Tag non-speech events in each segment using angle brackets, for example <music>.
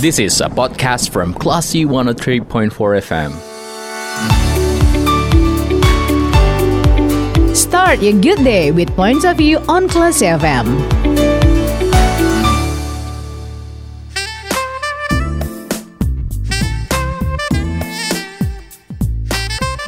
This is a podcast from Classy 103.4 FM. Start your good day with points of view on Classy FM.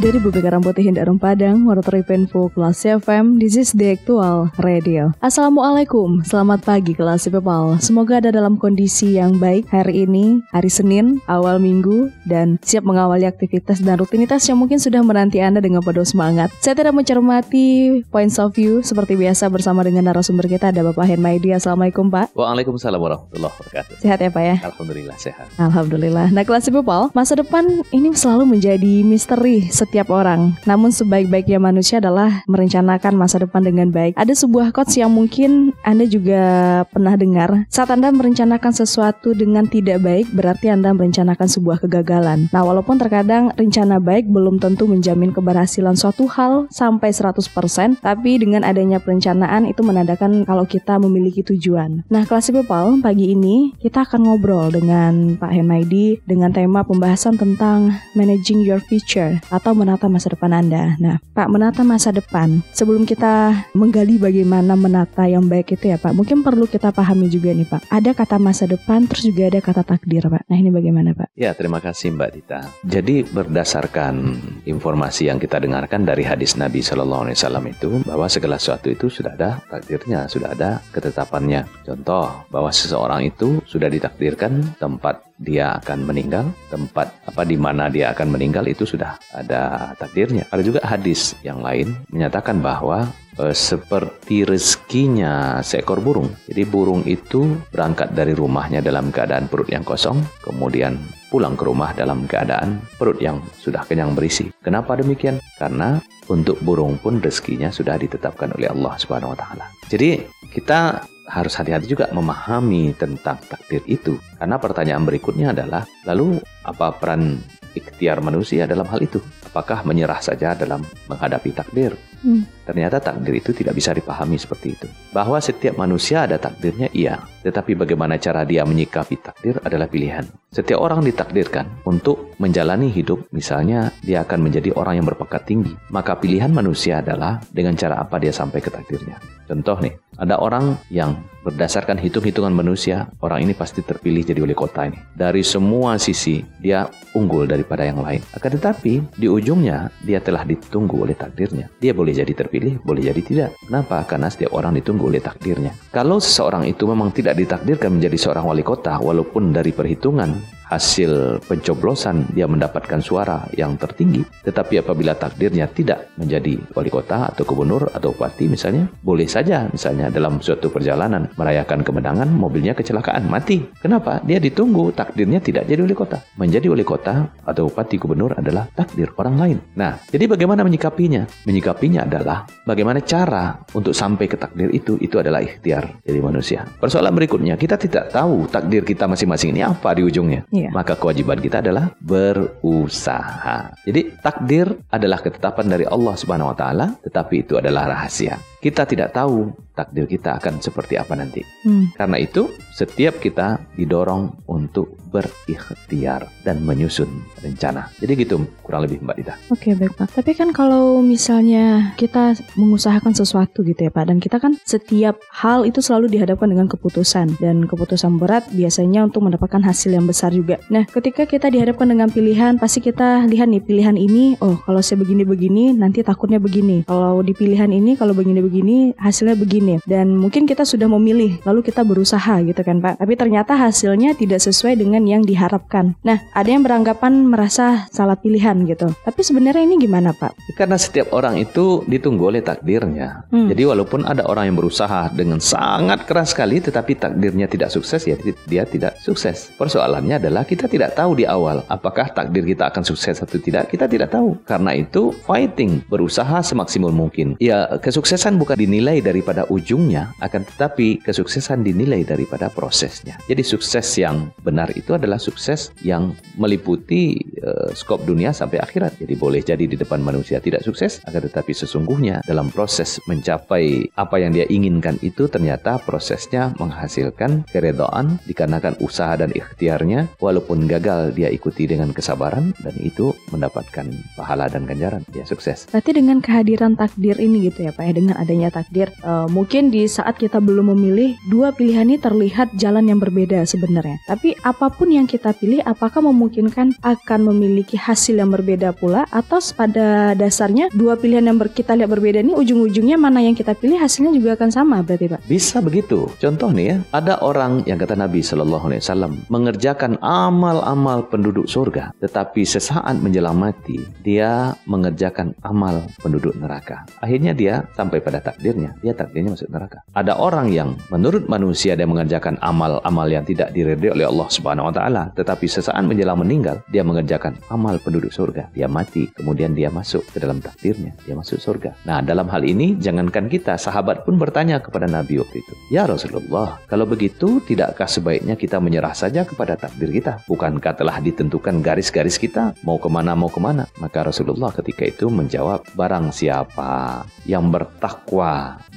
Dari Bumi Karang Putih Hindarung Padang, Moratori Info Kelas FM, this is the actual radio. Assalamualaikum, selamat pagi kelas people. Semoga ada dalam kondisi yang baik hari ini, hari Senin, awal minggu, dan siap mengawali aktivitas dan rutinitas yang mungkin sudah menanti Anda dengan penuh semangat. Saya tidak mencermati points of view seperti biasa bersama dengan narasumber kita ada Bapak Henmaidi. Assalamualaikum Pak. Waalaikumsalam warahmatullahi wabarakatuh. Sehat ya Pak ya? Alhamdulillah sehat. Alhamdulillah. Nah, kelas people, masa depan ini selalu menjadi misteri setiap orang. Namun sebaik-baiknya manusia adalah merencanakan masa depan dengan baik. Ada sebuah quotes yang mungkin Anda juga pernah dengar. Saat Anda merencanakan sesuatu dengan tidak baik, berarti Anda merencanakan sebuah kegagalan. Nah, walaupun terkadang rencana baik belum tentu menjamin keberhasilan suatu hal sampai 100%, tapi dengan adanya perencanaan itu menandakan kalau kita memiliki tujuan. Nah, kelas people, pagi ini kita akan ngobrol dengan Pak Henmaidi dengan tema pembahasan tentang managing your future atau menata masa depan Anda. Nah, Pak, menata masa depan. Sebelum kita menggali bagaimana menata yang baik itu ya, Pak, mungkin perlu kita pahami juga nih, Pak. Ada kata masa depan, terus juga ada kata takdir, Pak. Nah, ini bagaimana, Pak? Ya, terima kasih Mbak Dita. Jadi berdasarkan informasi yang kita dengarkan dari hadis Nabi Shallallahu Alaihi Wasallam itu bahwa segala sesuatu itu sudah ada takdirnya, sudah ada ketetapannya. Contoh bahwa seseorang itu sudah ditakdirkan tempat dia akan meninggal, tempat apa di mana dia akan meninggal itu sudah ada takdirnya. Ada juga hadis yang lain menyatakan bahwa e, seperti rezekinya seekor burung. Jadi burung itu berangkat dari rumahnya dalam keadaan perut yang kosong, kemudian pulang ke rumah dalam keadaan perut yang sudah kenyang berisi. Kenapa demikian? Karena untuk burung pun rezekinya sudah ditetapkan oleh Allah Subhanahu wa taala. Jadi kita harus hati-hati juga memahami tentang takdir itu. Karena pertanyaan berikutnya adalah, lalu apa peran ikhtiar manusia dalam hal itu? Apakah menyerah saja dalam menghadapi takdir? Hmm. Ternyata takdir itu tidak bisa dipahami seperti itu. Bahwa setiap manusia ada takdirnya, iya. Tetapi bagaimana cara dia menyikapi takdir adalah pilihan. Setiap orang ditakdirkan untuk menjalani hidup, misalnya dia akan menjadi orang yang berpangkat tinggi. Maka pilihan manusia adalah dengan cara apa dia sampai ke takdirnya. Contoh nih, ada orang yang berdasarkan hitung-hitungan manusia, orang ini pasti terpilih jadi wali kota ini. Dari semua sisi, dia unggul daripada yang lain. Akan tetapi, di ujungnya, dia telah ditunggu oleh takdirnya. Dia boleh jadi terpilih, boleh jadi tidak. Kenapa? Karena setiap orang ditunggu oleh takdirnya. Kalau seseorang itu memang tidak ditakdirkan menjadi seorang wali kota, walaupun dari perhitungan hasil pencoblosan dia mendapatkan suara yang tertinggi, tetapi apabila takdirnya tidak menjadi wali kota atau gubernur atau bupati misalnya, boleh saja misalnya dalam suatu perjalanan merayakan kemenangan mobilnya kecelakaan mati. Kenapa? Dia ditunggu takdirnya tidak jadi wali kota. Menjadi wali kota atau bupati gubernur adalah takdir orang lain. Nah, jadi bagaimana menyikapinya? Menyikapinya adalah bagaimana cara untuk sampai ke takdir itu itu adalah ikhtiar jadi manusia. Persoalan berikutnya, kita tidak tahu takdir kita masing-masing ini apa di ujungnya. Iya. Maka kewajiban kita adalah berusaha. Jadi takdir adalah ketetapan dari Allah Subhanahu wa taala, tetapi itu adalah rahasia. Kita tidak tahu takdir kita akan seperti apa nanti. Hmm. Karena itu, setiap kita didorong untuk berikhtiar dan menyusun rencana. Jadi gitu kurang lebih Mbak Dita. Oke baik Pak. Tapi kan kalau misalnya kita mengusahakan sesuatu gitu ya Pak, dan kita kan setiap hal itu selalu dihadapkan dengan keputusan dan keputusan berat biasanya untuk mendapatkan hasil yang besar juga. Nah, ketika kita dihadapkan dengan pilihan, pasti kita lihat nih pilihan ini, oh kalau saya begini-begini nanti takutnya begini. Kalau di pilihan ini kalau begini-begini hasilnya begini. Dan mungkin kita sudah memilih, lalu kita berusaha gitu kan Pak. Tapi ternyata hasilnya tidak sesuai dengan yang diharapkan. Nah, ada yang beranggapan merasa salah pilihan gitu. Tapi sebenarnya ini gimana Pak? Karena setiap orang itu ditunggu oleh takdirnya. Hmm. Jadi walaupun ada orang yang berusaha dengan sangat keras sekali tetapi takdirnya tidak sukses ya dia tidak sukses. Persoalannya adalah kita tidak tahu di awal apakah takdir kita akan sukses atau tidak. Kita tidak tahu. Karena itu fighting, berusaha semaksimal mungkin. Ya kesuksesan bukan dinilai daripada ujungnya, akan tetapi kesuksesan dinilai daripada prosesnya. Jadi sukses yang benar itu adalah sukses yang meliputi uh, skop dunia sampai akhirat. Jadi boleh jadi di depan manusia tidak sukses, akan tetapi sesungguhnya dalam proses mencapai apa yang dia inginkan itu ternyata prosesnya menghasilkan keredoan dikarenakan usaha dan ikhtiarnya walaupun gagal dia ikuti dengan kesabaran dan itu mendapatkan pahala dan ganjaran dia sukses. Berarti dengan kehadiran takdir ini gitu ya Pak ya dengan adanya takdir uh, mungkin di saat kita belum memilih dua pilihan ini terlihat jalan yang berbeda sebenarnya. Tapi apa pun yang kita pilih apakah memungkinkan akan memiliki hasil yang berbeda pula atau pada dasarnya dua pilihan yang kita lihat berbeda ini ujung-ujungnya mana yang kita pilih hasilnya juga akan sama berarti Pak? Bisa begitu. Contoh nih ya, ada orang yang kata Nabi Shallallahu Alaihi Wasallam mengerjakan amal-amal penduduk surga, tetapi sesaat menjelang mati dia mengerjakan amal penduduk neraka. Akhirnya dia sampai pada takdirnya, dia takdirnya masuk neraka. Ada orang yang menurut manusia dia mengerjakan amal-amal yang tidak diridhoi oleh Allah Subhanahu wa taala, tetapi sesaat menjelang meninggal dia mengerjakan amal penduduk surga. Dia mati, kemudian dia masuk ke dalam takdirnya, dia masuk surga. Nah, dalam hal ini jangankan kita, sahabat pun bertanya kepada Nabi waktu itu, "Ya Rasulullah, kalau begitu tidakkah sebaiknya kita menyerah saja kepada takdir kita? Bukankah telah ditentukan garis-garis kita mau ke mana mau ke mana?" Maka Rasulullah ketika itu menjawab, "Barang siapa yang bertakwa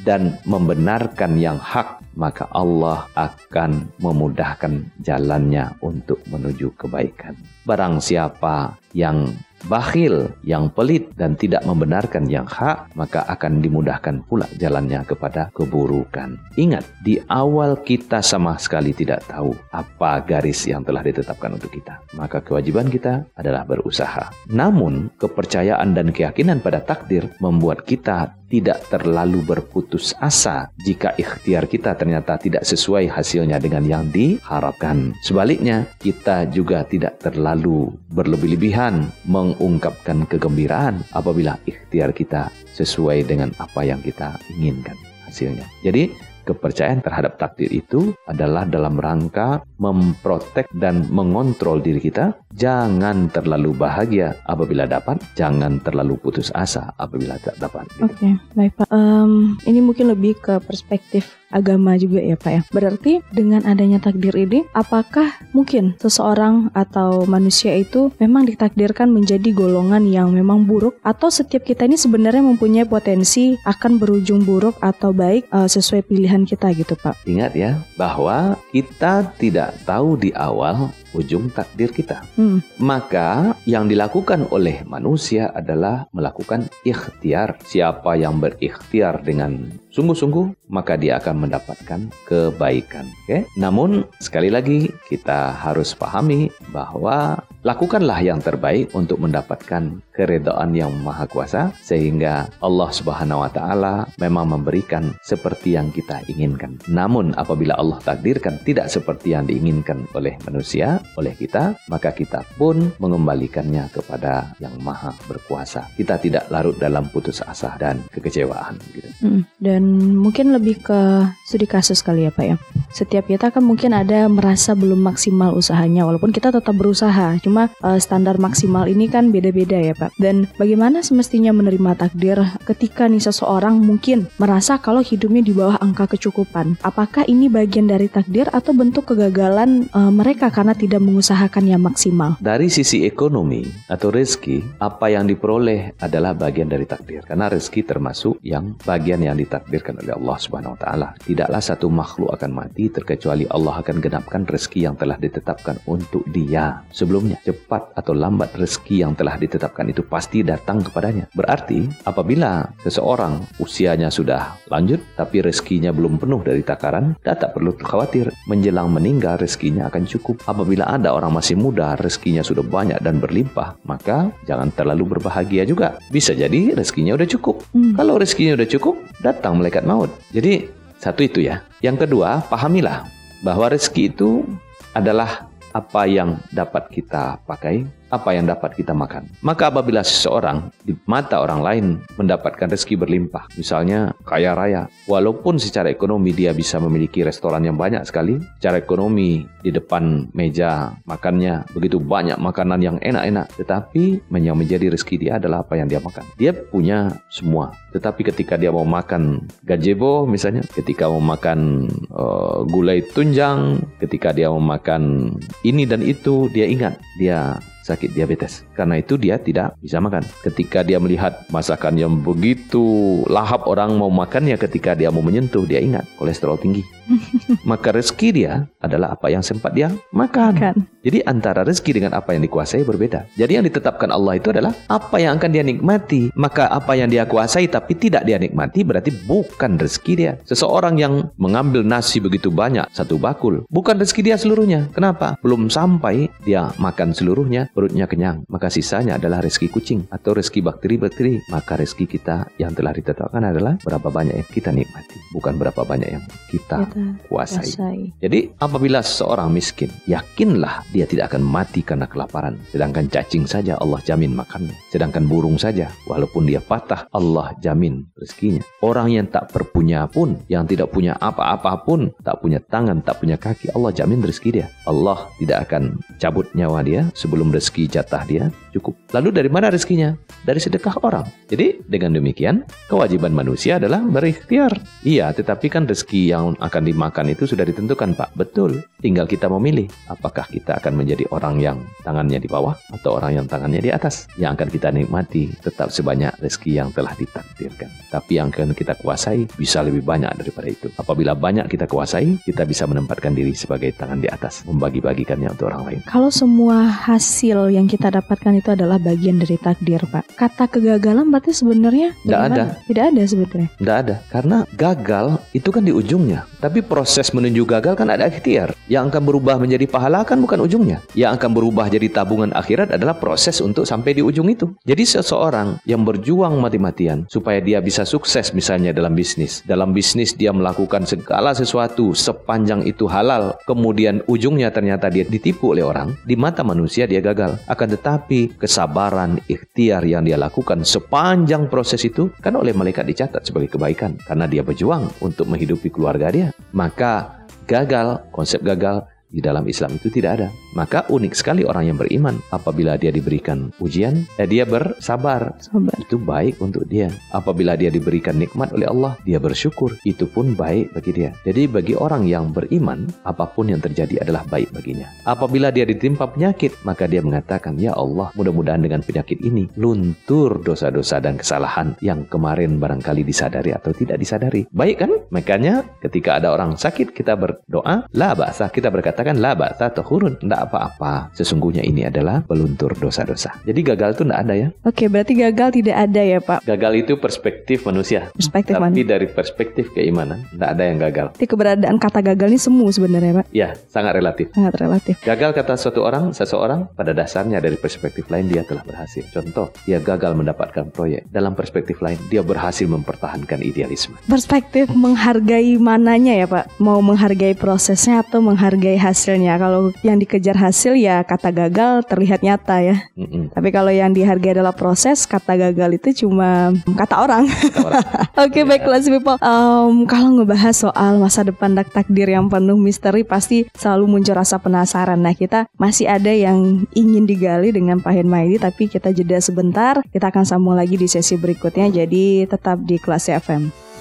dan membenarkan yang hak, maka Allah akan memudahkan jalannya untuk menuju kebaikan. Barang siapa yang bakhil, yang pelit dan tidak membenarkan yang hak, maka akan dimudahkan pula jalannya kepada keburukan. Ingat, di awal kita sama sekali tidak tahu apa garis yang telah ditetapkan untuk kita. Maka kewajiban kita adalah berusaha. Namun, kepercayaan dan keyakinan pada takdir membuat kita tidak terlalu berputus asa jika ikhtiar kita ternyata tidak sesuai hasilnya dengan yang diharapkan. Sebaliknya, kita juga tidak terlalu berlebih-lebihan mengungkapkan kegembiraan apabila ikhtiar kita sesuai dengan apa yang kita inginkan hasilnya. Jadi, kepercayaan terhadap takdir itu adalah dalam rangka memprotek dan mengontrol diri kita. Jangan terlalu bahagia apabila dapat, jangan terlalu putus asa apabila tidak dapat. Gitu. Oke, okay, baik Pak. Um, ini mungkin lebih ke perspektif agama juga ya Pak ya. Berarti dengan adanya takdir ini, apakah mungkin seseorang atau manusia itu memang ditakdirkan menjadi golongan yang memang buruk atau setiap kita ini sebenarnya mempunyai potensi akan berujung buruk atau baik uh, sesuai pilihan kita gitu Pak? Ingat ya bahwa kita tidak tahu di awal ujung takdir kita. Hmm. Maka yang dilakukan oleh manusia adalah melakukan ikhtiar. Siapa yang berikhtiar dengan sungguh-sungguh, maka dia akan mendapatkan kebaikan. Oke? Namun sekali lagi kita harus pahami bahwa lakukanlah yang terbaik untuk mendapatkan keredaan yang maha kuasa sehingga Allah Subhanahu wa taala memang memberikan seperti yang kita inginkan. Namun apabila Allah takdirkan tidak seperti yang diinginkan oleh manusia, oleh kita, maka kita pun mengembalikannya kepada yang maha berkuasa. Kita tidak larut dalam putus asa dan kekecewaan. Gitu. Hmm, dan mungkin lebih ke studi kasus kali ya Pak ya. Setiap kita kan mungkin ada merasa belum maksimal usahanya, walaupun kita tetap berusaha. Cuma uh, standar maksimal ini kan beda-beda ya Pak. Dan bagaimana semestinya menerima takdir ketika nih seseorang mungkin merasa kalau hidupnya di bawah angka kecukupan? Apakah ini bagian dari takdir atau bentuk kegagalan uh, mereka karena tidak mengusahakan yang maksimal. Dari sisi ekonomi atau rezeki, apa yang diperoleh adalah bagian dari takdir. Karena rezeki termasuk yang bagian yang ditakdirkan oleh Allah Subhanahu wa taala. Tidaklah satu makhluk akan mati terkecuali Allah akan genapkan rezeki yang telah ditetapkan untuk dia. Sebelumnya, cepat atau lambat rezeki yang telah ditetapkan itu pasti datang kepadanya. Berarti, apabila seseorang usianya sudah lanjut tapi rezekinya belum penuh dari takaran, tak perlu khawatir menjelang meninggal rezekinya akan cukup. Apabila ada orang masih muda, rezekinya sudah banyak dan berlimpah, maka jangan terlalu berbahagia juga. Bisa jadi rezekinya udah cukup. Hmm. Kalau rezekinya udah cukup, datang malaikat maut. Jadi satu itu ya. Yang kedua, pahamilah bahwa rezeki itu adalah apa yang dapat kita pakai apa yang dapat kita makan. Maka apabila seseorang di mata orang lain mendapatkan rezeki berlimpah, misalnya kaya raya, walaupun secara ekonomi dia bisa memiliki restoran yang banyak sekali, secara ekonomi di depan meja makannya begitu banyak makanan yang enak-enak, tetapi yang menjadi rezeki dia adalah apa yang dia makan. Dia punya semua, tetapi ketika dia mau makan gajebo misalnya, ketika mau makan uh, gulai tunjang, ketika dia mau makan ini dan itu, dia ingat dia sakit diabetes. Karena itu dia tidak bisa makan. Ketika dia melihat masakan yang begitu lahap orang mau makannya ketika dia mau menyentuh, dia ingat kolesterol tinggi. <laughs> Maka rezeki dia adalah apa yang sempat dia makan. makan. Jadi antara rezeki dengan apa yang dikuasai berbeda. Jadi yang ditetapkan Allah itu adalah apa yang akan dia nikmati. Maka apa yang dia kuasai tapi tidak dia nikmati berarti bukan rezeki dia. Seseorang yang mengambil nasi begitu banyak satu bakul, bukan rezeki dia seluruhnya. Kenapa? Belum sampai dia makan seluruhnya, perutnya kenyang. Maka sisanya adalah rezeki kucing atau rezeki bakteri-bakteri. Maka rezeki kita yang telah ditetapkan adalah berapa banyak yang kita nikmati, bukan berapa banyak yang kita kuasai. kuasai. Jadi apabila seseorang miskin, yakinlah dia tidak akan mati karena kelaparan. Sedangkan cacing saja Allah jamin makannya. Sedangkan burung saja, walaupun dia patah, Allah jamin rezekinya. Orang yang tak berpunya pun, yang tidak punya apa-apa pun, tak punya tangan, tak punya kaki, Allah jamin rezeki dia. Allah tidak akan cabut nyawa dia sebelum rezeki jatah dia cukup. Lalu dari mana rezekinya? Dari sedekah orang. Jadi dengan demikian, kewajiban manusia adalah berikhtiar. Iya, tetapi kan rezeki yang akan dimakan itu sudah ditentukan, Pak. Betul. Tinggal kita memilih apakah kita akan menjadi orang yang tangannya di bawah atau orang yang tangannya di atas. Yang akan kita nikmati tetap sebanyak rezeki yang telah ditakdirkan. Tapi yang akan kita kuasai bisa lebih banyak daripada itu. Apabila banyak kita kuasai, kita bisa menempatkan diri sebagai tangan di atas, membagi-bagikannya untuk orang lain. Kalau semua hasil yang kita dapatkan itu adalah bagian dari takdir, Pak. Kata kegagalan berarti sebenarnya tidak ada. Tidak ada sebetulnya. Tidak ada, karena gagal itu kan di ujungnya. Tapi proses menuju gagal kan ada ikhtiar. Yang akan berubah menjadi pahala kan bukan ujungnya. Yang akan berubah jadi tabungan akhirat adalah proses untuk sampai di ujung itu. Jadi seseorang yang berjuang mati-matian supaya dia bisa sukses misalnya dalam bisnis. Dalam bisnis dia melakukan segala sesuatu sepanjang itu halal. Kemudian ujungnya ternyata dia ditipu oleh orang. Di mata manusia dia gagal. Akan tetapi kesabaran, ikhtiar yang dia lakukan sepanjang proses itu kan oleh malaikat dicatat sebagai kebaikan karena dia berjuang untuk menghidupi keluarga dia. Maka gagal, konsep gagal di dalam Islam itu tidak ada. Maka unik sekali orang yang beriman apabila dia diberikan ujian, eh, dia bersabar. Sabar. Itu baik untuk dia. Apabila dia diberikan nikmat oleh Allah, dia bersyukur. Itu pun baik bagi dia. Jadi bagi orang yang beriman, apa pun yang terjadi adalah baik baginya. Apabila dia ditimpa penyakit, maka dia mengatakan, "Ya Allah, mudah-mudahan dengan penyakit ini luntur dosa-dosa dan kesalahan yang kemarin barangkali disadari atau tidak disadari." Baik kan? Makanya ketika ada orang sakit, kita berdoa, "La ba'sa." Kita berkata mengatakan la ba'sa tahurun, tidak apa-apa. Sesungguhnya ini adalah peluntur dosa-dosa. Jadi gagal itu tidak ada ya. Oke, berarti gagal tidak ada ya Pak? Gagal itu perspektif manusia. Perspektif Tapi mana? dari perspektif keimanan, tidak ada yang gagal. Jadi keberadaan kata gagal ini semu sebenarnya Pak? Ya, sangat relatif. Sangat relatif. Gagal kata suatu orang, seseorang, pada dasarnya dari perspektif lain dia telah berhasil. Contoh, dia gagal mendapatkan proyek. Dalam perspektif lain, dia berhasil mempertahankan idealisme. Perspektif menghargai mananya ya Pak? Mau menghargai prosesnya atau menghargai hasil hasilnya. Kalau yang dikejar hasil ya kata gagal terlihat nyata ya. Mm -mm. Tapi kalau yang dihargai adalah proses, kata gagal itu cuma kata orang. orang. <laughs> Oke okay, yeah. baiklah people. Um, kalau ngebahas soal masa depan dak takdir yang penuh misteri pasti selalu muncul rasa penasaran. Nah kita masih ada yang ingin digali dengan Pak Henmaidi tapi kita jeda sebentar. Kita akan sambung lagi di sesi berikutnya. Jadi tetap di kelas FM.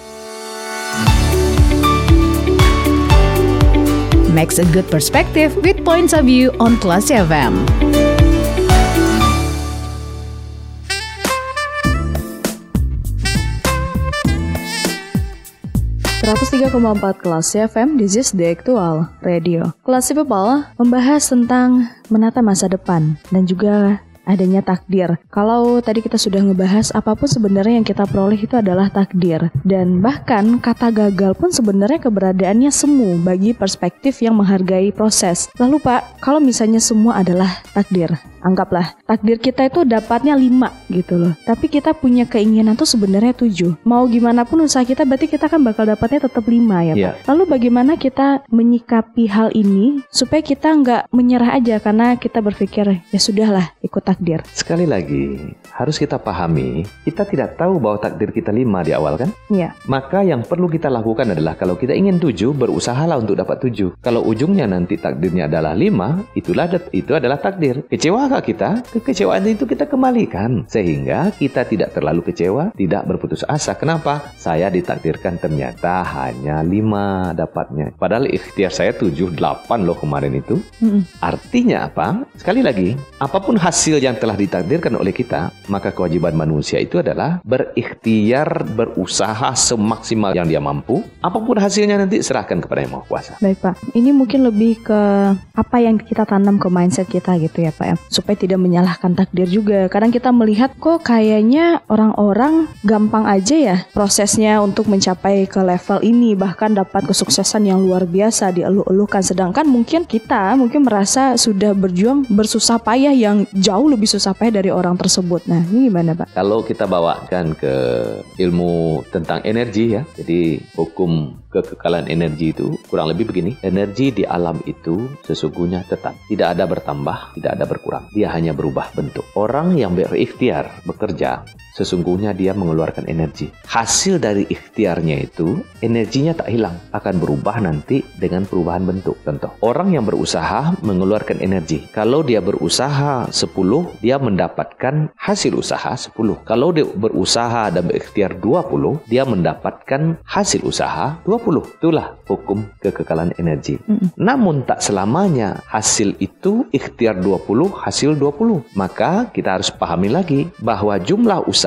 Makes a good perspective with points of view on Classy FM. empat kelas FM, this is the actual radio. Kelas People membahas tentang menata masa depan dan juga adanya takdir. Kalau tadi kita sudah ngebahas apa pun sebenarnya yang kita peroleh itu adalah takdir dan bahkan kata gagal pun sebenarnya keberadaannya semu bagi perspektif yang menghargai proses. Lalu Pak, kalau misalnya semua adalah takdir, anggaplah takdir kita itu dapatnya 5 gitu loh. Tapi kita punya keinginan tuh sebenarnya 7. Mau gimana pun usaha kita berarti kita kan bakal dapatnya tetap 5 ya, Iya. Pak. Lalu bagaimana kita menyikapi hal ini supaya kita nggak menyerah aja karena kita berpikir ya sudahlah ikut takdir. Sekali lagi, harus kita pahami, kita tidak tahu bahwa takdir kita lima di awal kan? Iya. Maka yang perlu kita lakukan adalah kalau kita ingin tujuh, berusahalah untuk dapat tujuh. Kalau ujungnya nanti takdirnya adalah lima, itulah itu adalah takdir. Kita? Kekecewaan itu kita kembalikan. Sehingga kita tidak terlalu kecewa, tidak berputus asa. Kenapa? Saya ditakdirkan ternyata hanya lima dapatnya. Padahal ikhtiar saya tujuh, delapan loh kemarin itu. Artinya apa? Sekali lagi, apa pun hasil yang telah ditakdirkan oleh kita, maka kewajiban manusia itu adalah berikhtiar, berusaha semaksimal yang dia mampu. Apa pun hasilnya nanti serahkan kepada Yang Maha Kuasa. Baik Pak, ini mungkin lebih ke apa yang kita tanam ke mindset kita gitu ya Pak ya, supaya tidak menyalahkan takdir juga. Kadang kita melihat kok kayaknya orang-orang gampang aja ya prosesnya untuk mencapai ke level ini, bahkan dapat kesuksesan yang luar biasa dieluh-eluhkan. Sedangkan mungkin kita mungkin merasa sudah berjuang bersusah payah yang jauh lebih susah payah dari orang tersebut. Nah ini gimana Pak? Kalau kita bawakan ke ilmu tentang energi ya, jadi hukum kekekalan energi itu kurang lebih begini. Energi di alam itu sesungguhnya tetap. Tidak ada bertambah, tidak ada berkurang. Dia hanya berubah bentuk. Orang yang berikhtiar bekerja, sesungguhnya dia mengeluarkan energi. Hasil dari ikhtiarnya itu, energinya tak hilang. Akan berubah nanti dengan perubahan bentuk. Contoh, orang yang berusaha mengeluarkan energi. Kalau dia berusaha 10, dia mendapatkan hasil usaha 10. Kalau dia berusaha dan berikhtiar 20, dia mendapatkan hasil usaha 20. Itulah hukum kekekalan energi. Mm-mm. Namun tak selamanya hasil itu ikhtiar 20, hasil 20. Maka kita harus pahami lagi bahwa jumlah usaha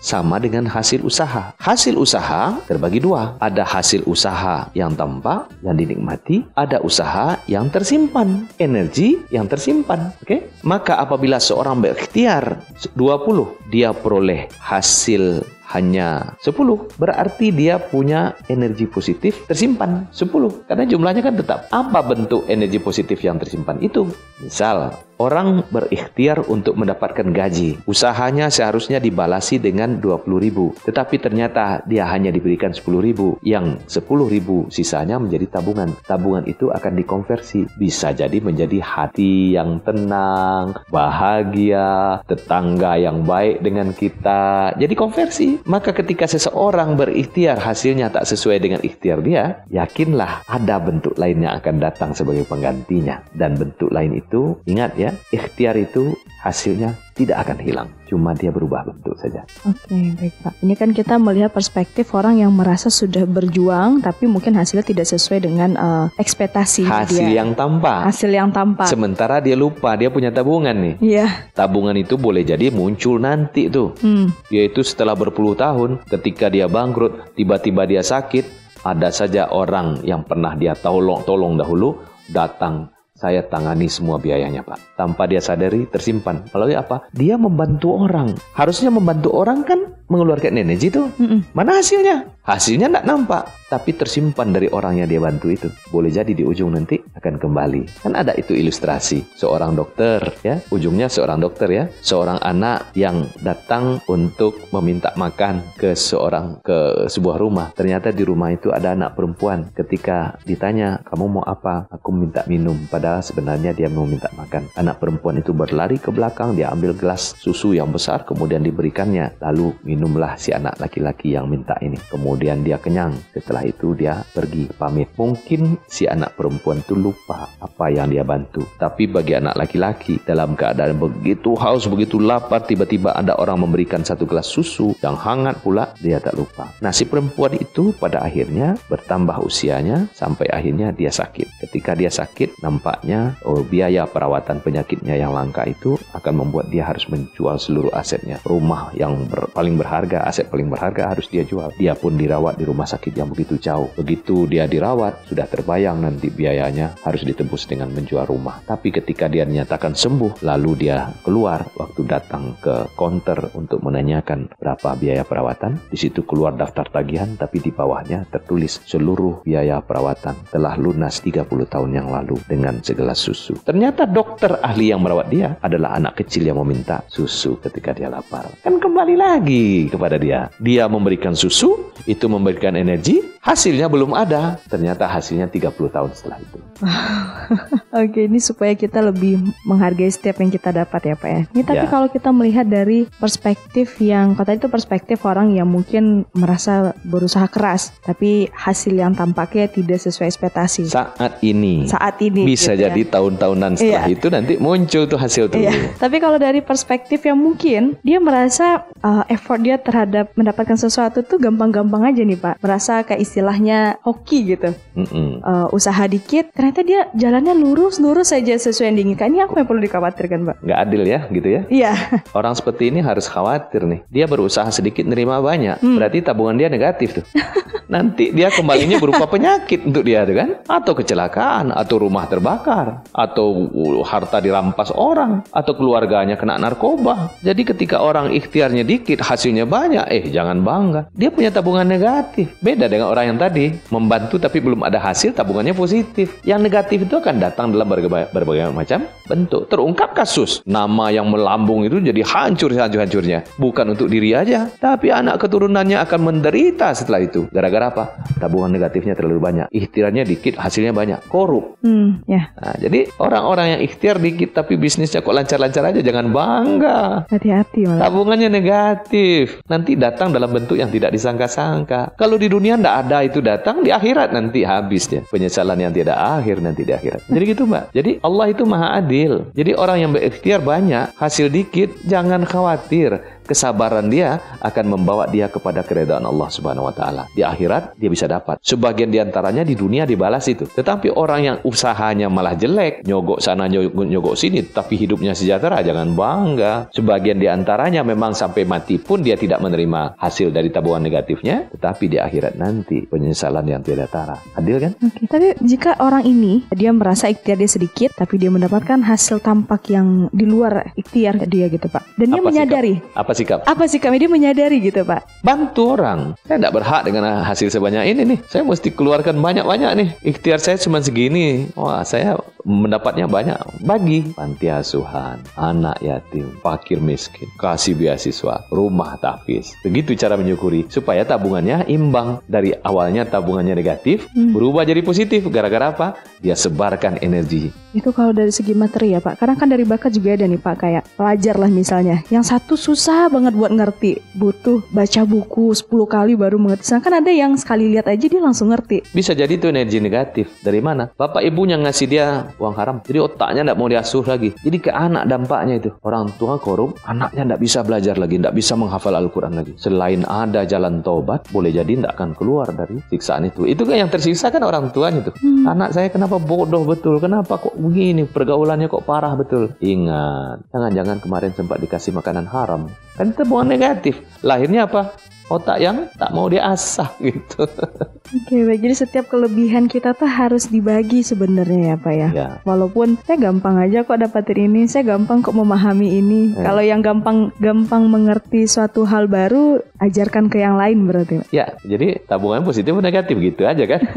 sama dengan hasil usaha. Hasil usaha terbagi dua. Ada hasil usaha yang tampak, yang dinikmati. Ada usaha yang tersimpan. Energi yang tersimpan. Oke? Maka apabila seorang berikhtiar 20, dia peroleh hasil hanya 10 berarti dia punya energi positif tersimpan 10 karena jumlahnya kan tetap. Apa bentuk energi positif yang tersimpan itu? Misal orang berikhtiar untuk mendapatkan gaji. Usahanya seharusnya dibalasi dengan 20 ribu. Tetapi ternyata dia hanya diberikan 10 ribu. Yang 10 ribu sisanya menjadi tabungan. Tabungan itu akan dikonversi. Bisa jadi menjadi hati yang tenang bahagia tetangga yang baik dengan kita. Jadi konversi maka ketika seseorang berikhtiar hasilnya tak sesuai dengan ikhtiar dia, yakinlah ada bentuk lain yang akan datang sebagai penggantinya. Dan bentuk lain itu, ingat ya, ikhtiar itu hasilnya tidak akan hilang. Cuma dia berubah bentuk saja. Oke, baik Pak. Ini kan kita melihat perspektif orang yang merasa sudah berjuang, tapi mungkin hasilnya tidak sesuai dengan eh, ekspektasi Hasil dia. yang tampak. Hasil yang tampak. Sementara dia lupa, dia punya tabungan nih. Iya. Tabungan itu boleh jadi muncul nanti tuh. Hmm. Yaitu setelah berpuluh tahun, ketika dia bangkrut, tiba-tiba dia sakit, ada saja orang yang pernah dia tolong tolong dahulu datang saya tangani semua biayanya pak. Tanpa dia sadari tersimpan. Melalui apa? Dia membantu orang. Harusnya membantu orang kan mengeluarkan energi tuh. Mm-mm. mana hasilnya hasilnya tidak nampak tapi tersimpan dari orang yang dia bantu itu. Boleh jadi di ujung nanti akan kembali. Kan ada itu ilustrasi. Seorang dokter ya. Ujungnya seorang dokter ya. Seorang anak yang datang untuk meminta makan ke seorang ke sebuah rumah. Ternyata di rumah itu ada anak perempuan. Ketika ditanya kamu mau apa? Aku minta minum. Padahal sebenarnya dia mau minta makan. Anak perempuan itu berlari ke belakang. Dia ambil gelas susu yang besar kemudian diberikannya. Lalu minumlah si anak laki-laki yang minta ini. Kemudian dia kenyang. Setelah itu dia pergi. Pamit. Mungkin si anak perempuan itu lupa apa yang dia bantu. Tapi bagi anak laki-laki dalam keadaan begitu haus begitu lapar tiba-tiba ada orang memberikan satu gelas susu yang hangat pula dia tak lupa. Nah si perempuan itu pada akhirnya bertambah usianya sampai akhirnya dia sakit. Ketika dia sakit nampaknya oh, biaya perawatan penyakitnya yang langka itu akan membuat dia harus menjual seluruh asetnya. Rumah yang ber- paling berharga aset paling berharga harus dia jual. Dia pun dirawat di rumah sakit yang begitu jauh. Begitu dia dirawat, sudah terbayang nanti biayanya harus ditebus dengan menjual rumah. Tapi ketika dia dinyatakan sembuh, lalu dia keluar waktu datang ke konter untuk menanyakan berapa biaya perawatan, di situ keluar daftar tagihan tapi di bawahnya tertulis seluruh biaya perawatan telah lunas 30 tahun yang lalu dengan segelas susu. Ternyata dokter ahli yang merawat dia adalah anak kecil yang meminta susu ketika dia lapar. Kan kembali lagi kepada dia. Dia memberikan susu, itu memberikan energi, hasilnya belum ada. Ternyata hasilnya 30 tahun setelah itu. <laughs> Oke, ini supaya kita lebih menghargai setiap yang kita dapat ya Pak ya. Ini tapi Ya. kalau kita melihat dari perspektif yang kata itu perspektif orang yang mungkin merasa berusaha keras, tapi hasil yang tampaknya tidak sesuai ekspektasi. Saat ini Saat ini bisa gitu ya. jadi tahun-tahunan setelah Iya. itu nanti muncul tuh hasil tuh. Iya, <laughs> tapi kalau dari perspektif yang mungkin dia merasa uh, effort dia terhadap mendapatkan sesuatu tuh gampang-gampang aja nih Pak. Merasa kayak istilahnya hoki gitu. Mm-mm. Uh, usaha dikit, ternyata dia jalannya lurus-lurus saja sesuai yang diinginkan. Ini apa yang perlu dikhawatirkan Pak? Nggak adil ya gitu ya. Iya, <laughs> Orang seperti ini harus khawatir nih. Dia berusaha sedikit nerima banyak. Hmm. Berarti tabungan dia negatif tuh. <laughs> Nanti dia kembalinya berupa penyakit untuk dia tuh kan. Atau kecelakaan. Atau rumah terbakar. Atau uh, harta dirampas orang. Atau keluarganya kena narkoba. Jadi ketika orang ikhtiarnya dikit hasilnya banyak. Eh jangan bangga. Dia punya tabungan negatif. Beda dengan orang yang tadi. Membantu tapi belum ada hasil tabungannya positif. Yang negatif itu akan datang dalam berbagai, berbagai macam bentuk. Terungkap kasus. Nama yang melambung itu jadi hancur hancur-hancurnya. Bukan untuk diri aja. Tapi anak keturunannya akan menderita setelah itu. Gara-gara apa? Tabungan negatifnya terlalu banyak. Ikhtiarnya dikit, hasilnya banyak. Korup. hmm, ya Nah, jadi orang-orang yang ikhtiar dikit tapi bisnisnya kok lancar-lancar aja. Jangan bangga. hati-hati malah. Tabungannya negatif. Nanti datang dalam bentuk yang tidak disangka-sangka. Kalau di dunia ndak ada itu datang, di akhirat nanti habisnya. Penyesalan yang tidak akhir nanti di akhirat. Jadi gitu mbak. Jadi Allah itu maha adil. Jadi orang yang berikhtiar banyak, hasil dikit, jangan khawatir. Kesabaran dia akan membawa dia kepada keredaan Allah Subhanahu wa taala. Di akhirat dia bisa dapat. Sebagian di antaranya di dunia dibalas itu. Tetapi orang yang usahanya malah jelek, nyogok sana nyogok, nyogok sini tapi hidupnya sejahtera, jangan bangga. Sebagian di antaranya memang sampai mati pun dia tidak menerima hasil dari tabungan negatifnya, tetapi di akhirat nanti penyesalan yang tidak tara. Adil kan? Oke, tapi jika orang ini dia merasa ikhtiar dia sedikit, tapi dia mendapatkan hasil tampak yang di luar ikhtiar dia gitu Pak, dan dia Apa menyadari sikap? Apa sikap? apa sih kami dia menyadari gitu Pak? Bantu orang. Saya tidak berhak dengan hasil sebanyak ini nih. Saya mesti keluarkan banyak-banyak nih. Ikhtiar saya cuma segini. Wah, saya mendapatnya banyak. Bagi panti asuhan, anak yatim, fakir miskin, kasih beasiswa, rumah tahfiz. Begitu cara menyukuri supaya tabungannya imbang. Dari awalnya tabungannya negatif, berubah jadi positif. Gara-gara apa? Dia sebarkan energi. Itu kalau dari segi materi ya Pak, kadang kan dari bakat juga ada nih Pak kayak pelajar lah misalnya, yang satu susah banget buat ngerti, butuh baca buku 10 kali baru mengerti. Sedangkan ada yang sekali lihat aja dia langsung ngerti. Bisa jadi itu energi negatif. Dari mana? Bapak ibunya ngasih dia uang haram. Jadi otaknya tidak mau diasuh lagi. Jadi ke anak dampaknya itu. Orang tua korup, anaknya tidak bisa belajar lagi, tidak bisa menghafal Al-Quran lagi. Selain ada jalan taubat, boleh jadi tidak akan keluar dari siksaan itu. Itu kan yang tersisa kan orang tuanya tuh. Anak saya kenapa bodoh betul? Kenapa kok begini? Pergaulannya kok parah betul? Ingat, jangan-jangan kemarin sempat dikasih makanan haram. Kan itu bukan negatif. Lahirnya apa? Otak yang tak mau diasah <laughs> gitu. Oke baik, jadi setiap kelebihan kita tuh harus dibagi sebenarnya ya Pak ya. ya. Walaupun saya gampang aja kok dapatin ini, saya gampang kok memahami ini. Eh. Kalau yang gampang gampang mengerti suatu hal baru, ajarkan ke yang lain berarti. Pak. Ya, jadi tabungan positif negatif gitu aja kan? <laughs>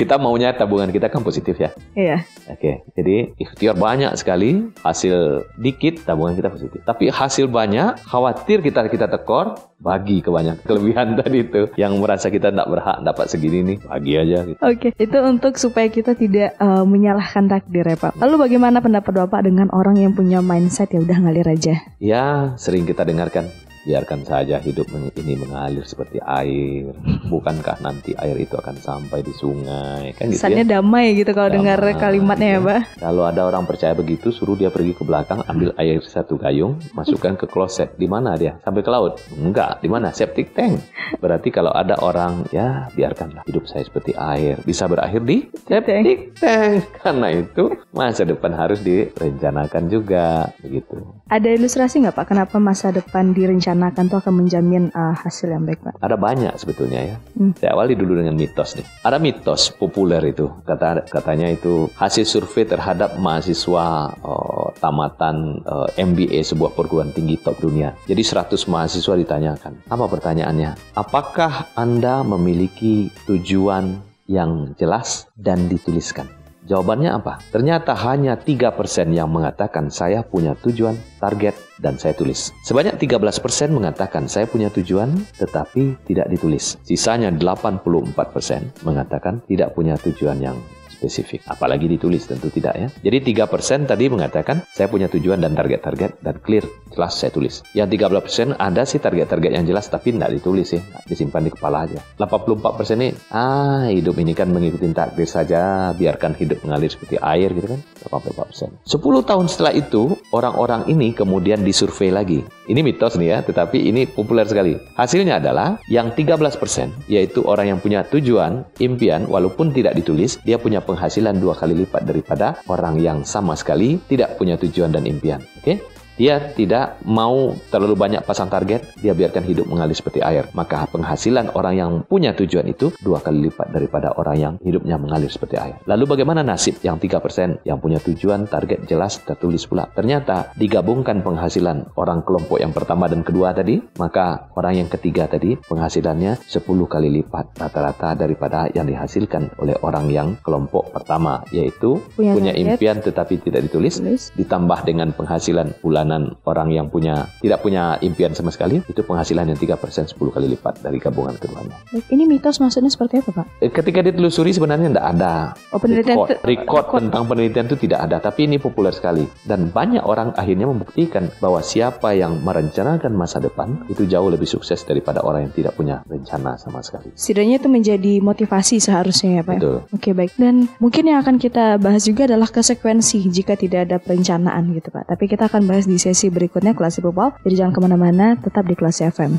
kita maunya tabungan kita kan positif ya. Iya. Oke, jadi ikhtiar banyak sekali, hasil dikit tabungan kita positif. Tapi hasil banyak, khawatir kita kita tekor, bagi ke banyak <laughs> kelebihan tadi itu. Yang merasa kita tidak berhak dapat segini nih, bagi aja gitu. Oke, itu untuk supaya kita tidak eh, menyalahkan takdir ya Pak. Lalu bagaimana pendapat Bapak dengan orang yang punya mindset ya udah ngalir aja? Ya, sering kita dengarkan. Biarkan saja hidup ini mengalir seperti air. Bukankah nanti air itu akan sampai di sungai? Kan gitu ya. Kesannya damai gitu kalau dengar kalimatnya ya Pak. Kalau ada orang percaya begitu, suruh dia pergi ke belakang, ambil air satu gayung, masukkan ke kloset. Di mana dia? Sampai ke laut? Enggak. Di mana? Septic tank. Berarti kalau ada orang, ya biarkanlah hidup saya seperti air. Bisa berakhir di septic tank. <laughs> Karena itu masa depan harus direncanakan juga. Begitu. Ada ilustrasi nggak Pak kenapa masa depan direncanakan merencanakan itu akan menjamin uh, hasil yang baik, Pak? Ada banyak sebetulnya ya. Hmm. Saya awali dulu dengan mitos nih. Ada mitos populer itu, kata katanya itu hasil survei terhadap mahasiswa uh, tamatan uh, MBA sebuah perguruan tinggi top dunia. Jadi 100 mahasiswa ditanyakan. Apa pertanyaannya? Apakah Anda memiliki tujuan yang jelas dan dituliskan? Jawabannya apa? Ternyata hanya 3% yang mengatakan saya punya tujuan, target, dan saya tulis. Sebanyak 13% mengatakan saya punya tujuan tetapi tidak ditulis. Sisanya 84% mengatakan tidak punya tujuan yang spesifik. Apalagi ditulis tentu tidak ya. Jadi 3% tadi mengatakan saya punya tujuan dan target-target dan clear, jelas saya tulis. Yang 13% ada sih target-target yang jelas tapi tidak ditulis ya, disimpan di kepala aja. 84% ini ah hidup ini kan mengikuti takdir saja, biarkan hidup mengalir seperti air gitu kan. 84%. 10 tahun setelah itu orang-orang ini kemudian disurvei lagi. Ini mitos nih ya, tetapi ini populer sekali. Hasilnya adalah yang 13% yaitu orang yang punya tujuan, impian walaupun tidak ditulis, dia punya penghasilan dua kali lipat daripada orang yang sama sekali tidak punya tujuan dan impian. Oke? Okay? Dia tidak mau terlalu banyak pasang target, dia biarkan hidup mengalir seperti air. Maka penghasilan orang yang punya tujuan itu dua kali lipat daripada orang yang hidupnya mengalir seperti air. Lalu bagaimana nasib yang 3% yang punya tujuan, target jelas, tertulis pula. Ternyata digabungkan penghasilan orang kelompok yang pertama dan kedua tadi, maka orang yang ketiga tadi penghasilannya 10 kali lipat rata-rata daripada yang dihasilkan oleh orang yang kelompok pertama, yaitu punya, punya impian tetapi tidak ditulis, Tulis. ditambah dengan penghasilan bulan bulanan orang yang punya tidak punya impian sama sekali itu penghasilan yang 3% 10 kali lipat dari gabungan keduanya. Ini mitos maksudnya seperti apa, Pak? Eh, ketika ditelusuri sebenarnya tidak ada. Oh, penelitian record, record, record tentang penelitian itu tidak ada, tapi ini populer sekali dan banyak orang akhirnya membuktikan bahwa siapa yang merencanakan masa depan itu jauh lebih sukses daripada orang yang tidak punya rencana sama sekali. Setidaknya itu menjadi motivasi seharusnya ya, Pak. Ya? Betul. Oke, baik. Dan mungkin yang akan kita bahas juga adalah konsekuensi jika tidak ada perencanaan gitu, Pak. Tapi kita akan bahas di sesi berikutnya kelas People. Jadi jangan ke mana-mana, tetap di kelas FM.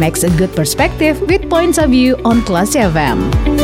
Makes a good perspective with points of view on Class FM.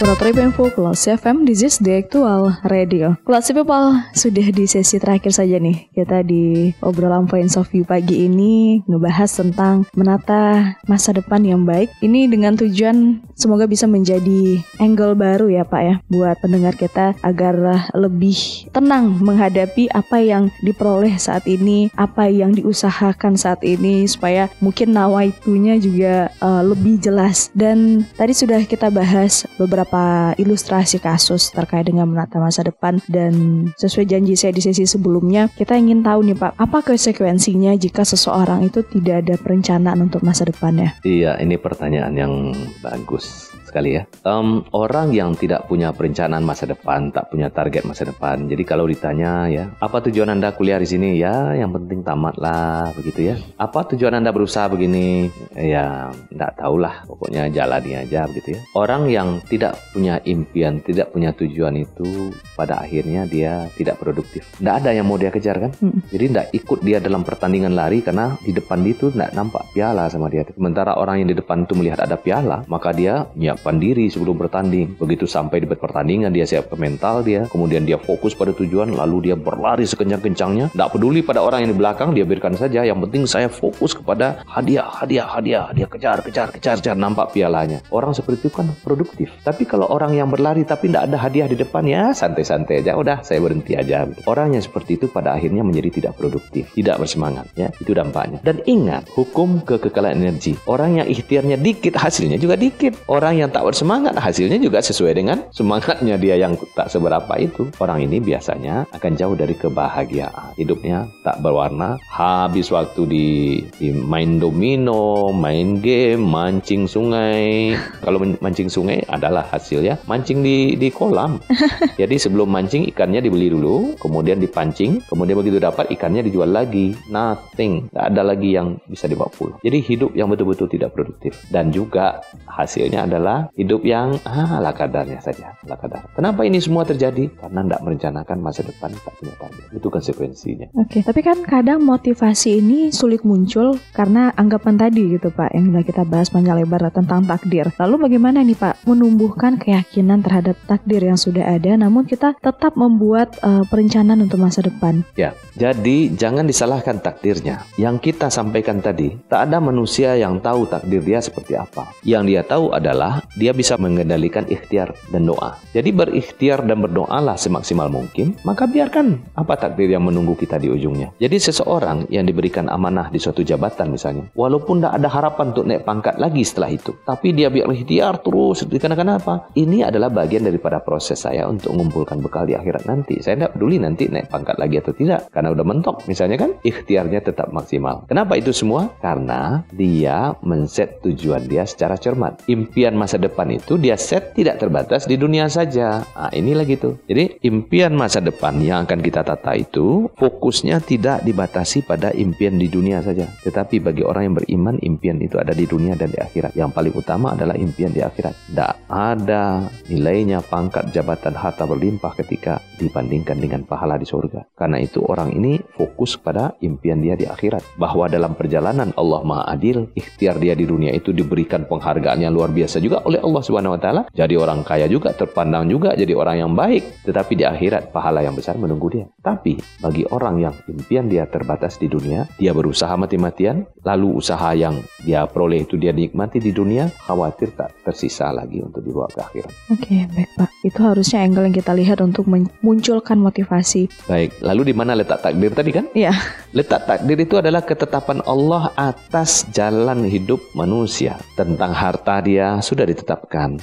103.4 Kelas FM, this is the actual radio. Kelas People sudah di sesi terakhir saja nih. Kita di obrolan points of view pagi ini ngebahas tentang menata masa depan yang baik. Ini dengan tujuan semoga bisa menjadi angle baru ya Pak ya buat pendengar kita agar lebih tenang menghadapi apa yang diperoleh saat ini, apa yang diusahakan saat ini supaya mungkin nawaitunya juga uh, lebih jelas. Dan tadi sudah kita bahas beberapa beberapa ilustrasi kasus terkait dengan menata masa depan dan sesuai janji saya di sesi sebelumnya, kita ingin tahu nih Pak, apa konsekuensinya jika seseorang itu tidak ada perencanaan untuk masa depannya? Iya, ini pertanyaan yang bagus sekali ya. Um, orang yang tidak punya perencanaan masa depan, tak punya target masa depan. Jadi kalau ditanya ya, apa tujuan anda kuliah di sini? Ya, yang penting tamat lah, begitu ya. Apa tujuan anda berusaha begini? Ya, tidak tahulah. Pokoknya jalani aja, begitu ya. Orang yang tidak punya impian, tidak punya tujuan itu, pada akhirnya dia tidak produktif. Tidak ada yang mau dia kejar kan? Hmm. Jadi tidak ikut dia dalam pertandingan lari karena di depan itu tidak nampak piala sama dia. Sementara orang yang di depan itu melihat ada piala, maka dia ya menyiapkan diri sebelum bertanding. Begitu sampai di pertandingan dia siapkan mental dia, kemudian dia fokus pada tujuan, lalu dia berlari sekencang-kencangnya. Tidak peduli pada orang yang di belakang, dia biarkan saja. Yang penting saya fokus kepada hadiah, hadiah, hadiah. Dia kejar, kejar, kejar, kejar, nampak pialanya. Orang seperti itu kan produktif. Tapi kalau orang yang berlari tapi tidak ada hadiah di depan, ya santai-santai aja. Udah, saya berhenti aja. Orang yang seperti itu pada akhirnya menjadi tidak produktif, tidak bersemangat. Ya, itu dampaknya. Dan ingat, hukum kekekalan energi. Orang yang ikhtiarnya dikit, hasilnya juga dikit. Orang yang tak bersemangat hasilnya juga sesuai dengan semangatnya dia yang tak seberapa itu. Orang ini biasanya akan jauh dari kebahagiaan. Hidupnya tak berwarna. Habis waktu di, di main domino main game mancing sungai. <laughs> Kalau mancing sungai adalah hasilnya mancing di di kolam. <laughs> Jadi sebelum mancing ikannya dibeli dulu kemudian dipancing kemudian begitu dapat ikannya dijual lagi. Nothing. Tak ada lagi yang bisa dibawa pulang. Jadi hidup yang betul-betul tidak produktif. Dan juga hasilnya adalah hidup yang ah, ala kadarnya saja, ala kadar. Kenapa ini semua terjadi? Karena tidak merencanakan masa depan tak punya target. Itu konsekuensinya. Oke, tapi kan kadang motivasi ini sulit muncul karena anggapan tadi gitu Pak, yang sudah kita bahas panjang lebar tentang takdir. Lalu bagaimana nih Pak menumbuhkan keyakinan terhadap takdir yang sudah ada, namun kita tetap membuat uh, perencanaan untuk masa depan? Ya, jadi jangan disalahkan takdirnya. Yang kita sampaikan tadi, tak ada manusia yang tahu takdir dia seperti apa. Yang dia tahu adalah dia bisa mengendalikan ikhtiar dan doa. Jadi berikhtiar dan berdoalah semaksimal mungkin, maka biarkan apa takdir yang menunggu kita di ujungnya. Jadi seseorang yang diberikan amanah di suatu jabatan misalnya, walaupun tidak ada harapan untuk naik pangkat lagi setelah itu, tapi dia biar ikhtiar terus, dikarenakan apa? Ini adalah bagian daripada proses saya untuk mengumpulkan bekal di akhirat nanti. Saya tidak peduli nanti naik pangkat lagi atau tidak, karena udah mentok misalnya kan, ikhtiarnya tetap maksimal. Kenapa itu semua? Karena dia men-set tujuan dia secara cermat. Impian masa depan itu dia set tidak terbatas di dunia saja. Nah, lagi tuh. Jadi impian masa depan yang akan kita tata itu fokusnya tidak dibatasi pada impian di dunia saja, tetapi bagi orang yang beriman impian itu ada di dunia dan di akhirat. Yang paling utama adalah impian di akhirat. Tidak ada nilainya pangkat jabatan harta berlimpah ketika dibandingkan dengan pahala di surga. Karena itu orang ini fokus pada impian dia di akhirat. Bahwa dalam perjalanan Allah Maha Adil, ikhtiar dia di dunia itu diberikan penghargaan yang luar biasa juga oleh Allah Subhanahu wa taala. Jadi orang kaya juga, terpandang juga jadi orang yang baik, tetapi di akhirat pahala yang besar menunggu dia. Tapi bagi orang yang impian dia terbatas di dunia, dia berusaha mati-matian, lalu usaha yang dia peroleh itu dia nikmati di dunia, khawatir tak tersisa lagi untuk dibawa ke akhirat. Oke, baik Pak. Itu harusnya angle yang kita lihat untuk memunculkan motivasi. Baik, lalu di mana letak takdir tadi kan? Iya. Letak takdir itu adalah ketetapan Allah atas jalan hidup manusia. Tentang harta dia sudah ditetapkan,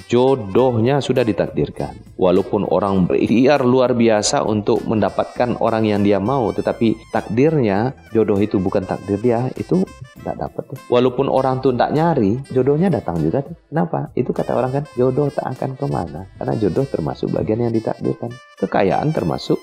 jodohnya sudah ditakdirkan. Walaupun orang berikhtiar luar biasa untuk mendapatkan orang yang dia mau, tetapi takdirnya jodoh itu bukan takdir dia, itu tidak dapat. Walaupun orang tuh tidak nyari, jodohnya datang juga. Kenapa? Itu kata orang kan, jodoh tak akan ke mana. Karena jodoh termasuk bagian yang ditakdirkan. Kekayaan termasuk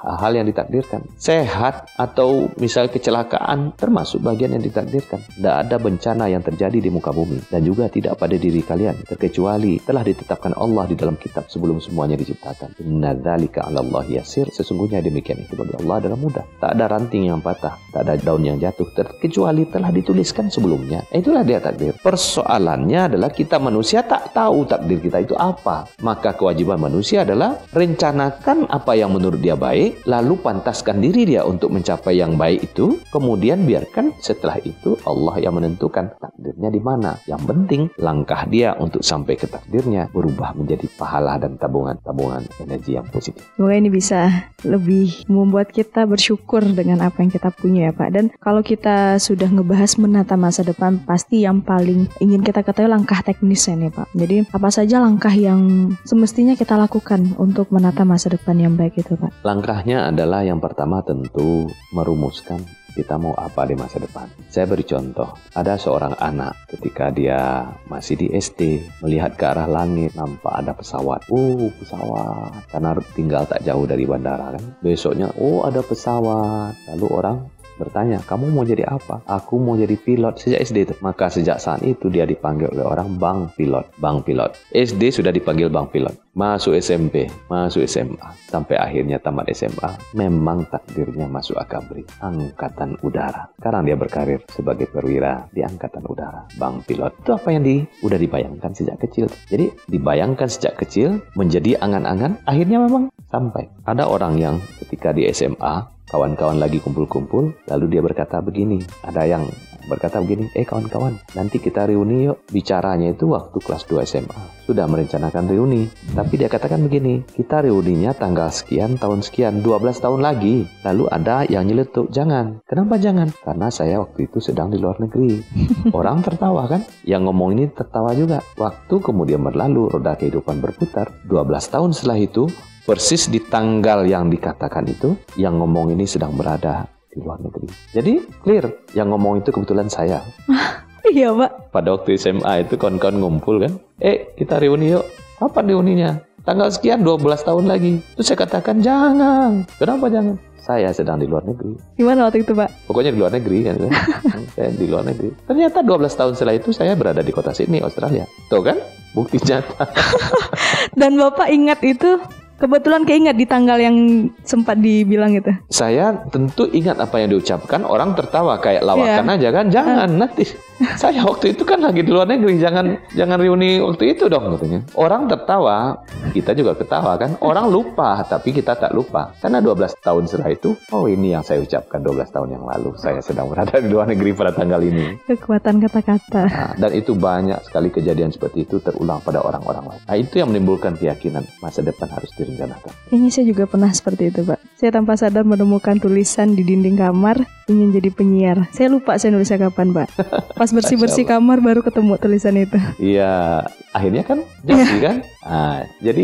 hal-hal yang ditakdirkan. Sehat atau misal kecelakaan termasuk bagian yang ditakdirkan. Tidak ada bencana yang terjadi di muka bumi dan juga tidak pada diri kalian terkecuali telah ditetapkan Allah di dalam kitab sebelum semuanya diciptakan. Inna dzalika 'ala Allah yasir. Sesungguhnya demikian itu bagi Allah adalah mudah. Tak ada ranting yang patah, tak ada daun yang jatuh terkecuali telah dituliskan sebelumnya. Itulah dia takdir. Persoalannya adalah kita manusia tak tahu takdir kita itu apa. Maka kewajiban manusia adalah rencanakan apa yang menurut dia baik, lalu pantaskan diri dia untuk mencapai yang baik itu, kemudian biarkan setelah itu Allah yang menentukan takdirnya di mana. Yang penting langkah dia untuk sampai ke takdirnya berubah menjadi pahala dan tabungan-tabungan energi yang positif. Semoga ini bisa lebih membuat kita bersyukur dengan apa yang kita punya ya Pak. Dan kalau kita sudah ngebahas menata masa depan, pasti yang paling ingin kita ketahui langkah teknisnya nih Pak. Jadi apa saja langkah yang semestinya kita lakukan untuk menata masa depan yang baik itu Pak? Langkahnya adalah yang pertama tentu merumuskan kita mau apa di masa depan. Saya beri contoh, ada seorang anak ketika dia masih di SD melihat ke arah langit nampak ada pesawat. Oh pesawat, karena tinggal tak jauh dari bandara kan. Besoknya oh ada pesawat, lalu orang bertanya, kamu mau jadi apa? Aku mau jadi pilot sejak SD itu. Maka sejak saat itu dia dipanggil oleh orang bang pilot, bang pilot. SD sudah dipanggil bang pilot. Masuk SMP, masuk SMA, sampai akhirnya tamat SMA. Memang takdirnya masuk akabri, angkatan udara. Sekarang dia berkarir sebagai perwira di angkatan udara, bang pilot. Itu apa yang di, udah dibayangkan sejak kecil. Jadi dibayangkan sejak kecil menjadi angan-angan, akhirnya memang sampai. Ada orang yang ketika di SMA kawan-kawan lagi kumpul-kumpul, lalu dia berkata begini, ada yang berkata begini, eh kawan-kawan, nanti kita reuni yuk. Bicaranya itu waktu kelas 2 SMA. Sudah merencanakan reuni. Tapi dia katakan begini, kita reuninya tanggal sekian, tahun sekian, 12 tahun lagi. Lalu ada yang nyeletuk, jangan. Kenapa jangan? Karena saya waktu itu sedang di luar negeri. <laughs> Orang tertawa kan? Yang ngomong ini tertawa juga. Waktu kemudian berlalu, roda kehidupan berputar. 12 tahun setelah itu, persis di tanggal yang dikatakan itu, yang ngomong ini sedang berada di luar negeri. Jadi clear, yang ngomong itu kebetulan saya. <laughs> iya pak. Pada waktu SMA itu kawan-kawan ngumpul kan, eh kita reuni yuk. Apa reuninya? Tanggal sekian 12 tahun lagi. Terus saya katakan jangan. Kenapa jangan? Saya sedang di luar negeri. Gimana waktu itu, Pak? Pokoknya di luar negeri kan. <laughs> saya di luar negeri. Ternyata 12 tahun setelah itu saya berada di kota Sydney, Australia. Tuh kan? bukti nyata. <laughs> Dan Bapak ingat itu kebetulan keingat di tanggal yang sempat dibilang itu. Saya tentu ingat apa yang diucapkan, orang tertawa kayak lawakan Iya. aja kan. Jangan nanti <laughs> saya waktu itu kan lagi di luar negeri, jangan jangan reuni waktu itu dong katanya. Orang tertawa, kita juga ketawa kan. Orang lupa, tapi kita tak lupa. Karena 12 tahun setelah itu, oh ini yang saya ucapkan 12 tahun yang lalu. Saya sedang berada di luar negeri pada tanggal ini. Kekuatan kata-kata. Nah, dan itu banyak sekali kejadian seperti itu terulang pada orang-orang lain. Nah, itu yang menimbulkan keyakinan masa depan harus direncanakan. Kayaknya saya juga pernah seperti itu, Pak. Saya tanpa sadar menemukan tulisan di dinding kamar ingin jadi penyiar. Saya lupa saya nulisnya kapan, Pak. <laughs> Pas bersih-bersih kamar baru ketemu tulisan itu. Iya, akhirnya kan jadi <laughs> kan. Nah, jadi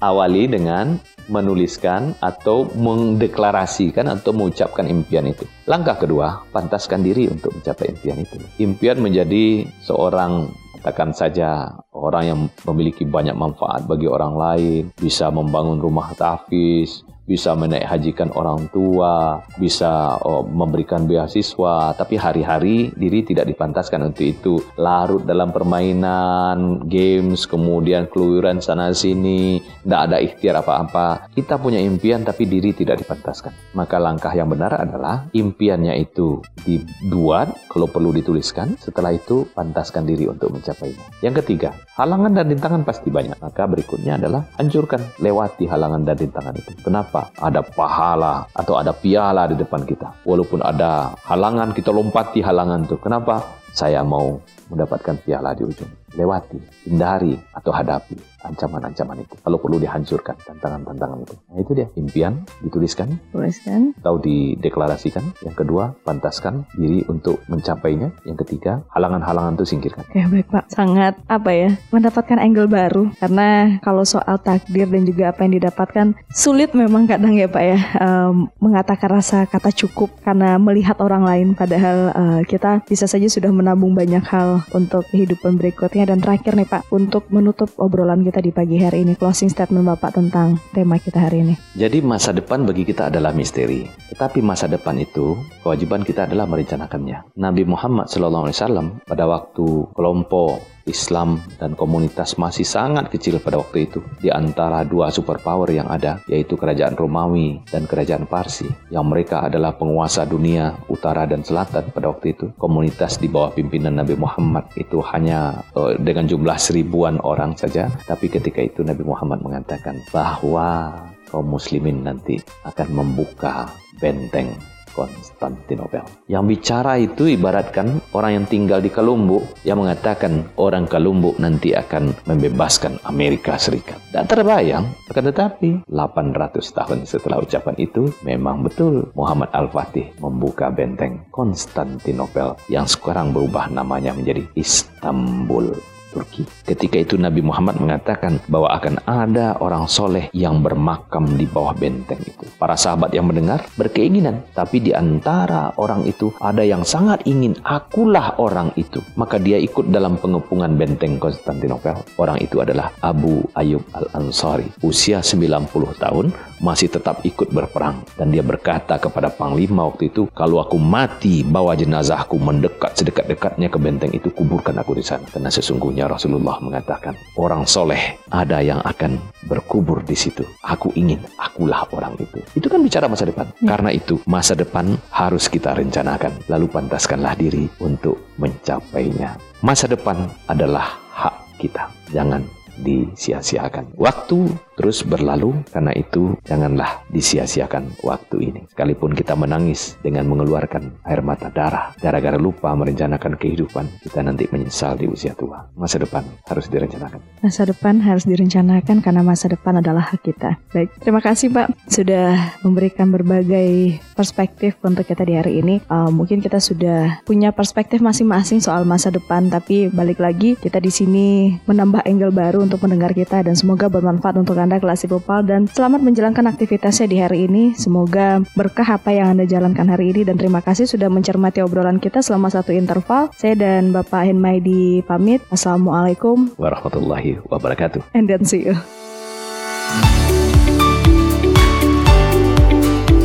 awali dengan menuliskan atau mendeklarasikan atau mengucapkan impian itu. Langkah kedua, pantaskan diri untuk mencapai impian itu. Impian menjadi seorang katakan saja orang yang memiliki banyak manfaat bagi orang lain, bisa membangun rumah tahfiz, bisa menaik hajikan orang tua, bisa oh, memberikan beasiswa, tapi hari-hari diri tidak dipantaskan untuk itu. Larut dalam permainan, games, kemudian keluyuran sana sini, tidak ada ikhtiar apa-apa. Kita punya impian tapi diri tidak dipantaskan. Maka langkah yang benar adalah impiannya itu dibuat, kalau perlu dituliskan, setelah itu pantaskan diri untuk mencapainya. Yang ketiga, halangan dan rintangan pasti banyak. Maka berikutnya adalah hancurkan, lewati halangan dan rintangan itu. Kenapa? Ada pahala atau ada piala di depan kita. Walaupun ada halangan, kita lompati halangan itu. Kenapa? Saya mau mendapatkan piala di ujung. Lewati, hindari, atau hadapi ancaman-ancaman itu. Kalau perlu dihancurkan tantangan-tantangan itu. Nah itu dia, impian dituliskan Tuliskan. atau dideklarasikan. Yang kedua, pantaskan diri untuk mencapainya. Yang ketiga, halangan-halangan itu singkirkan. Oke baik Pak, sangat apa ya mendapatkan angle baru karena kalau soal takdir dan juga apa yang didapatkan sulit memang kadang ya Pak ya em, mengatakan rasa kata cukup karena melihat orang lain padahal eh, kita bisa saja sudah menabung banyak hal untuk kehidupan berikutnya dan terakhir nih Pak untuk menutup obrolan kita di pagi hari ini closing statement Bapak tentang tema kita hari ini. Jadi masa depan bagi kita adalah misteri. Tetapi masa depan itu kewajiban kita adalah merencanakannya. Nabi Muhammad SAW pada waktu kelompok Islam dan komunitas masih sangat kecil pada waktu itu. Di antara dua superpower yang ada yaitu kerajaan Romawi dan kerajaan Parsi yang mereka adalah penguasa dunia utara dan selatan pada waktu itu. Komunitas di bawah pimpinan Nabi Muhammad itu hanya eh, dengan jumlah seribuan orang saja. Tapi ketika itu Nabi Muhammad mengatakan bahwa kaum muslimin nanti akan membuka benteng Konstantinopel. Yang bicara itu ibaratkan orang yang tinggal di Kalumbu yang mengatakan orang Kalumbu nanti akan membebaskan Amerika Serikat. Dan terbayang, akan tetapi 800 tahun setelah ucapan itu memang betul Muhammad Al-Fatih membuka benteng Konstantinopel yang sekarang berubah namanya menjadi Istanbul. Turki. Ketika itu Nabi Muhammad mengatakan bahwa akan ada orang soleh yang bermakam di bawah benteng itu. Para sahabat yang mendengar berkeinginan, tapi di antara orang itu ada yang sangat ingin akulah orang itu. Maka dia ikut dalam pengepungan benteng Konstantinopel. Orang itu adalah Abu Ayyub Al-Ansari. Usia 90 tahun, masih tetap ikut berperang. Dan dia berkata kepada panglima waktu itu, kalau aku mati, bawa jenazahku mendekat sedekat-dekatnya ke benteng itu, kuburkan aku di sana. Karena sesungguhnya Rasulullah mengatakan, orang soleh ada yang akan berkubur di situ. Aku ingin, akulah orang itu. Itu kan bicara masa depan. Karena itu, masa depan harus kita rencanakan. Lalu pantaskanlah diri untuk mencapainya. Masa depan adalah hak kita. Jangan disia-siakan. Waktu terus berlalu, karena itu janganlah disia-siakan waktu ini. Sekalipun kita menangis dengan mengeluarkan air mata darah, gara-gara lupa merencanakan kehidupan, kita nanti menyesal di usia tua. Masa depan harus direncanakan. Masa depan harus direncanakan karena masa depan adalah hak kita. Baik, terima kasih Pak sudah memberikan berbagai perspektif untuk kita di hari ini. Uh, mungkin kita sudah punya perspektif masing-masing soal masa depan, tapi balik lagi kita di sini menambah angle baru untuk mendengar kita dan semoga bermanfaat untuk Anda kelas Popal dan selamat menjalankan aktivitasnya di hari ini. Semoga berkah apa yang Anda jalankan hari ini dan terima kasih sudah mencermati obrolan kita selama satu interval. Saya dan Bapak Henmaidi pamit. Assalamualaikum Warahmatullahi wabarakatuh. and then see you.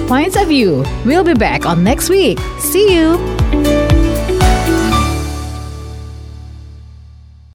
Points of View. We'll be back on next week. See you.